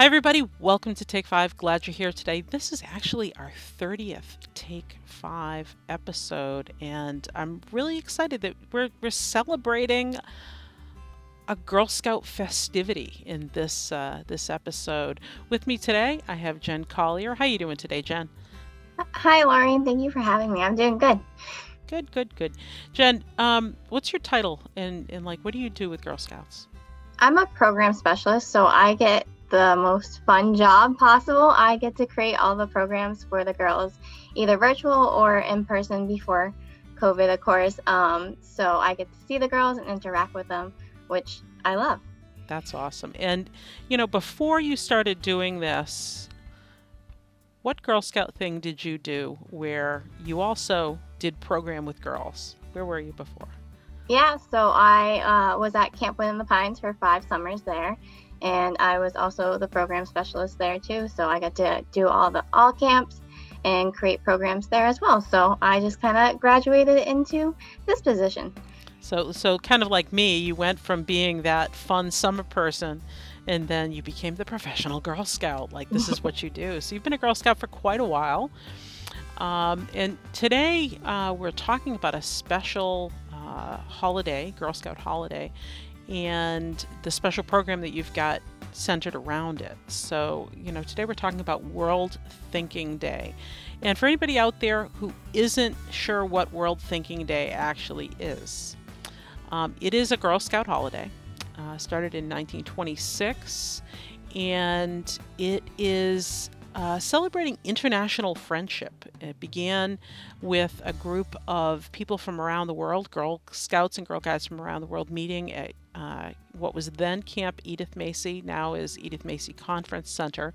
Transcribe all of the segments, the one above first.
Hi, everybody. Welcome to Take Five. Glad you're here today. This is actually our 30th Take Five episode, and I'm really excited that we're, we're celebrating a Girl Scout festivity in this uh, this episode. With me today, I have Jen Collier. How you doing today, Jen? Hi, Lauren. Thank you for having me. I'm doing good. Good, good, good. Jen, um, what's your title and, and like what do you do with Girl Scouts? I'm a program specialist, so I get the most fun job possible. I get to create all the programs for the girls, either virtual or in person before COVID, of course. Um, so I get to see the girls and interact with them, which I love. That's awesome. And, you know, before you started doing this, what Girl Scout thing did you do where you also did program with girls? Where were you before? Yeah, so I uh, was at Camp Wind-in-the-Pines for five summers there and I was also the program specialist there too. So I got to do all the all camps and create programs there as well. So I just kind of graduated into this position. So so kind of like me, you went from being that fun summer person and then you became the professional Girl Scout. Like this is what you do. So you've been a Girl Scout for quite a while. Um, and today uh, we're talking about a special uh, holiday, Girl Scout holiday, and the special program that you've got centered around it. So, you know, today we're talking about World Thinking Day. And for anybody out there who isn't sure what World Thinking Day actually is, um, it is a Girl Scout holiday. Uh, started in 1926, and it is uh, celebrating international friendship. It began with a group of people from around the world, Girl Scouts and Girl Guides from around the world, meeting at uh, what was then Camp Edith Macy, now is Edith Macy Conference Center.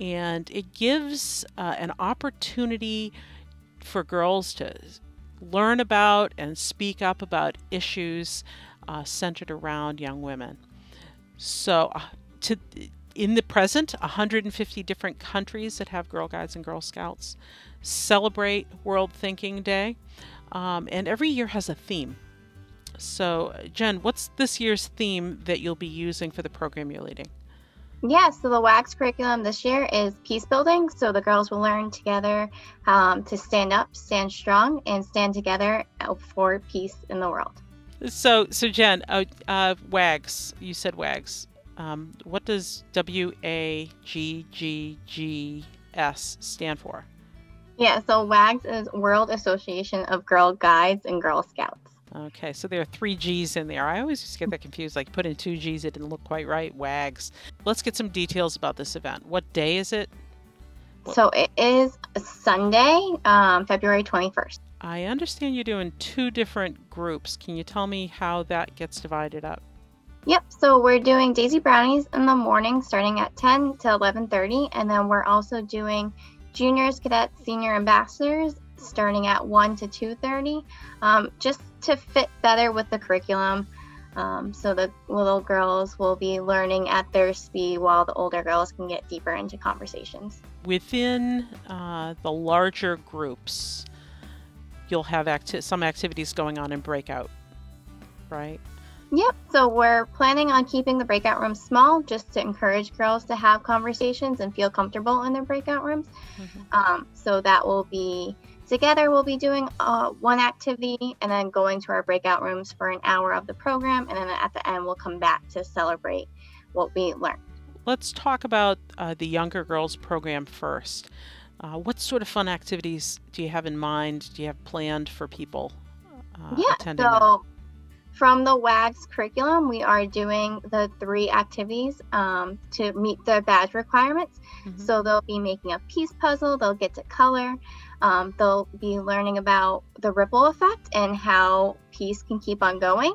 And it gives uh, an opportunity for girls to learn about and speak up about issues uh, centered around young women. So, uh, to in the present, 150 different countries that have Girl Guides and Girl Scouts celebrate World Thinking Day, um, and every year has a theme. So, Jen, what's this year's theme that you'll be using for the program you're leading? Yeah, so the WAGGGS curriculum this year is peace building. So the girls will learn together um, to stand up, stand strong, and stand together for peace in the world. So, so Jen, uh, uh, WAGGGS, you said WAGGGS. Um, what does W A G G G S stand for? Yeah, so WAGGGS is World Association of Girl Guides and Girl Scouts. Okay, so there are three G's in there. I always just get that confused. Like put in two G's, it didn't look quite right. WAGGGS. Let's get some details about this event. What day is it? So it is Sunday, um, February 21st. I understand you're doing two different groups. Can you tell me how that gets divided up? Yep. So we're doing Daisy Brownies in the morning, starting at 10 to 11:30, and then we're also doing juniors, cadets, senior ambassadors, starting at 1 to 2:30, um, just to fit better with the curriculum. Um, so the little girls will be learning at their speed while the older girls can get deeper into conversations. Within uh, the larger groups, you'll have acti- some activities going on in breakout, right? Yep. So we're planning on keeping the breakout rooms small just to encourage girls to have conversations and feel comfortable in their breakout rooms. Mm-hmm. Um, so that will be together, we'll be doing uh, one activity and then going to our breakout rooms for an hour of the program. And then at the end, we'll come back to celebrate what we learned. Let's talk about uh, the Younger Girls program first. Uh, what sort of fun activities do you have in mind? Do you have planned for people? Uh, yeah, so that? From the WAGGGS curriculum, we are doing the three activities um, to meet the badge requirements. Mm-hmm. So they'll be making a peace puzzle, they'll get to color, um, they'll be learning about the ripple effect and how peace can keep on going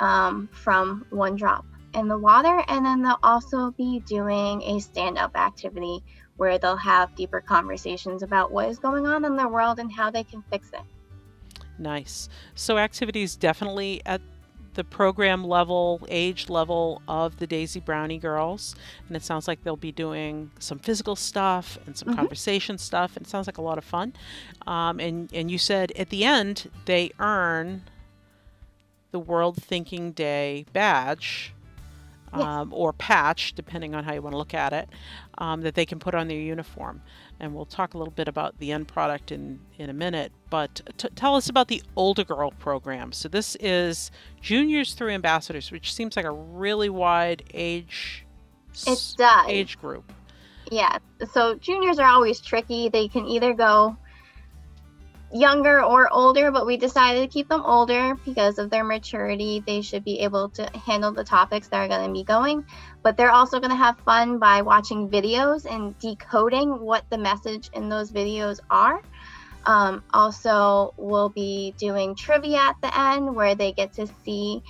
um, from one drop in the water. And then they'll also be doing a stand up activity where they'll have deeper conversations about what is going on in their world and how they can fix it. Nice. So activities definitely at the program level, age level of the Daisy Brownie girls. And it sounds like they'll be doing some physical stuff and some mm-hmm. conversation stuff. And it sounds like a lot of fun. Um, and, and you said at the end, they earn the World Thinking Day badge. um, or patch, depending on how you want to look at it, um, that they can put on their uniform. And we'll talk a little bit about the end product in, in a minute. But t- tell us about the older girl program. So this is juniors through ambassadors, which seems like a really wide age it does. age group. Yeah. So juniors are always tricky. They can either go younger or older, but we decided to keep them older because of their maturity. They should be able to handle the topics that are going to be going, but they're also going to have fun by watching videos and decoding what the message in those videos are. Um, also, we'll be doing trivia at the end where they get to see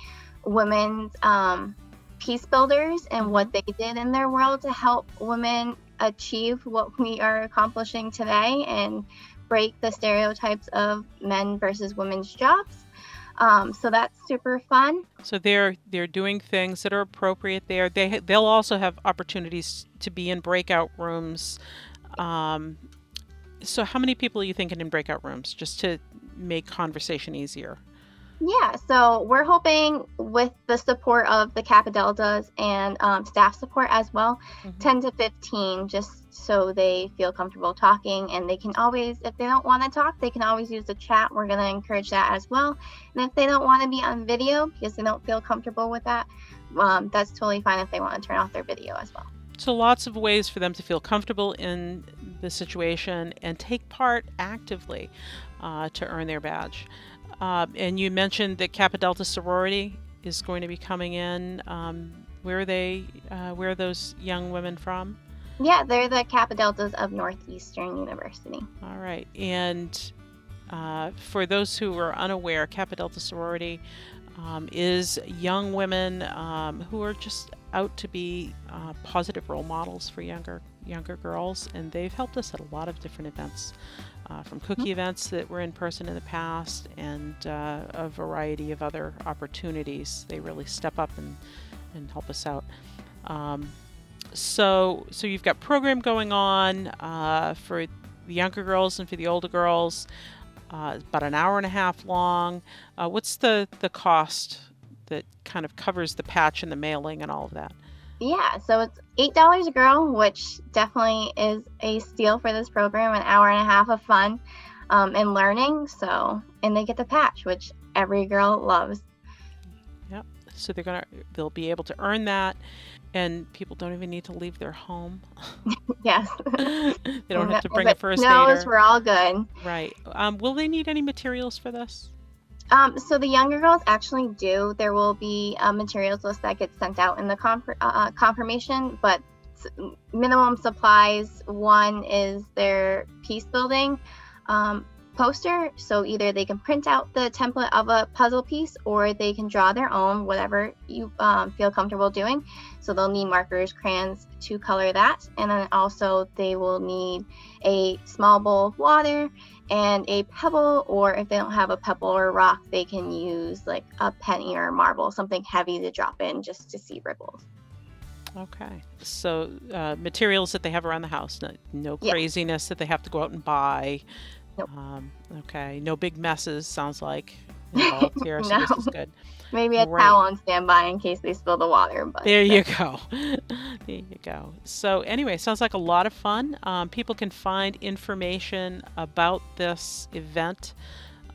women's um, peace builders and what they did in their world to help women achieve what we are accomplishing today and break the stereotypes of men versus women's jobs. Um, so that's super fun. So they're they're doing things that are appropriate there. They they'll also have opportunities to be in breakout rooms. Um, so how many people are you thinking in breakout rooms, just to make conversation easier? Yeah, so we're hoping with the support of the Kappa Deltas and um, staff support as well, mm-hmm. 10 to 15, just so they feel comfortable talking. And they can always, if they don't want to talk, they can always use the chat. We're going to encourage that as well. And if they don't want to be on video because they don't feel comfortable with that, um, that's totally fine if they want to turn off their video as well. So, lots of ways for them to feel comfortable in the situation and take part actively uh, to earn their badge. Uh, and you mentioned that Kappa Delta sorority is going to be coming in. Um, where are they? Uh, where are those young women from? Yeah, they're the Kappa Deltas of Northeastern University. All right, and uh, for those who are unaware, Kappa Delta sorority um, is young women um, who are just out to be uh, positive role models for younger younger girls, and they've helped us at a lot of different events uh, from cookie mm-hmm. events that were in person in the past and uh, a variety of other opportunities. They really step up and, and help us out. Um, so, so you've got program going on uh, for the younger girls and for the older girls. Uh, about an hour and a half long. Uh, what's the the cost that kind of covers the patch and the mailing and all of that? Yeah, so it's eight dollars a girl, which definitely is a steal for this program. An hour and a half of fun um, and learning. So, and they get the patch, which every girl loves. Yep. So they're gonna they'll be able to earn that, and people don't even need to leave their home. yes. they don't have to bring a first aider. we're all good. Right. Um, will they need any materials for this? Um, so the younger girls actually do. There will be a materials list that gets sent out in the uh, uh, confirmation, but minimum supplies. One is their peace building um, poster. So either they can print out the template of a puzzle piece or they can draw their own, whatever you um, feel comfortable doing. So they'll need markers, crayons to color that. And then also they will need a small bowl of water and a pebble, or if they don't have a pebble or a rock, they can use like a penny or a marble, something heavy to drop in just to see ripples. Okay. So uh, materials that they have around the house, no, no craziness yeah. that they have to go out and buy. Nope. Um, okay. No big messes, sounds like. Involved here, so no. this is good. Maybe a Great. towel on standby in case they spill the water. But there you go. there you go. So anyway, sounds like a lot of fun. Um, people can find information about this event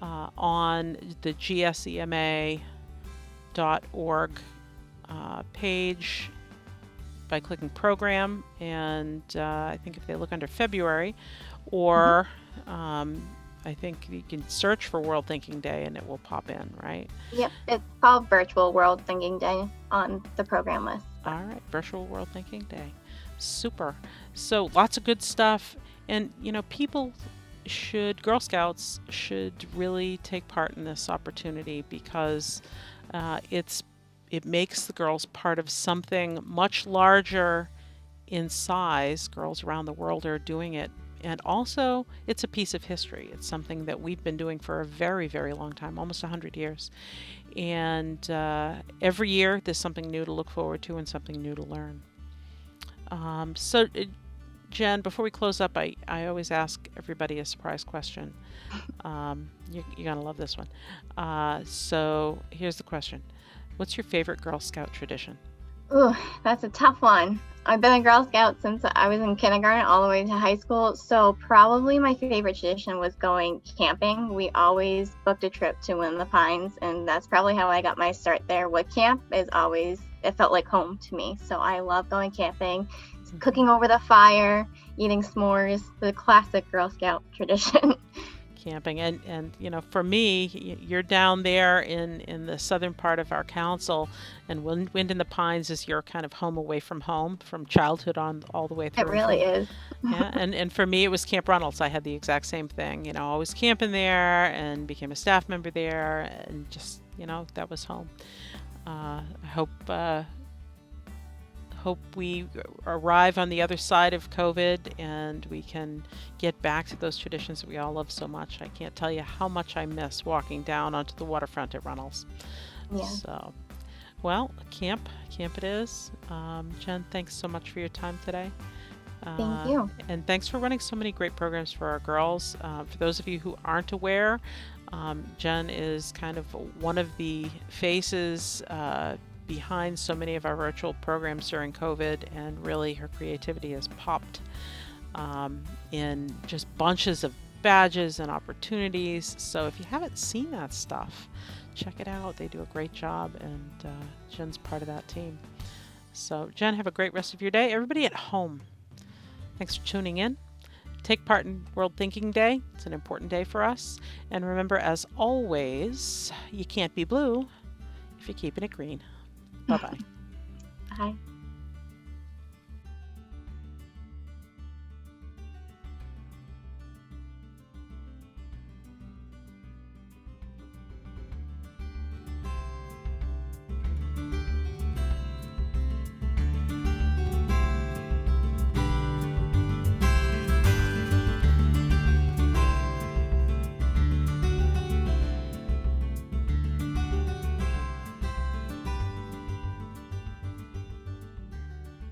uh, on the gsema.org uh, page by clicking program, and uh, I think if they look under February, or mm-hmm. Um, I think you can search for World Thinking Day and it will pop in, right? Yep, it's called Virtual World Thinking Day on the program list. All right, Virtual World Thinking Day. Super. So lots of good stuff. And, you know, people should, Girl Scouts should really take part in this opportunity because uh, it's it makes the girls part of something much larger in size. Girls around the world are doing it and also, it's a piece of history. It's something that we've been doing for a very, very long time, almost 100 years. And uh, every year, there's something new to look forward to and something new to learn. Um, so, uh, Jen, before we close up, I, I always ask everybody a surprise question. Um, you, are going to love this one. Uh, so, here's the question What's your favorite Girl Scout tradition? Ooh, that's a tough one. I've been a Girl Scout since I was in kindergarten all the way to high school. So probably my favorite tradition was going camping. We always booked a trip to Wind-in-the-Pines, and that's probably how I got my start there. Wood camp is always it felt like home to me. So I love going camping, mm-hmm. cooking over the fire, eating s'mores, the classic Girl Scout tradition. Camping. And and you know for me you're down there in in the southern part of our council and wind, wind in the pines is your kind of home away from home from childhood on all the way through it really is. Yeah and and for me it was camp reynolds. I had the exact same thing you know i was camping there and became a staff member there and just you know that was home. Uh, i hope uh, hope we arrive on the other side of COVID and we can get back to those traditions that we all love so much. I can't tell you how much I miss walking down onto the waterfront at Reynolds. Yeah. So, well, camp, camp it is. Um, Jen, thanks so much for your time today. Thank uh, you. And thanks for running so many great programs for our girls. Uh, for those of you who aren't aware, um, Jen is kind of one of the faces uh, behind so many of our virtual programs during COVID, and really her creativity has popped um, in just bunches of badges and opportunities. So if you haven't seen that stuff, check it out. They do a great job, and uh, Jen's part of that team. So, Jen, have a great rest of your day. Everybody at home, thanks for tuning in. Take part in World Thinking Day. It's an important day for us. And remember, as always, you can't be blue if you're keeping it green. Bye-bye. Bye.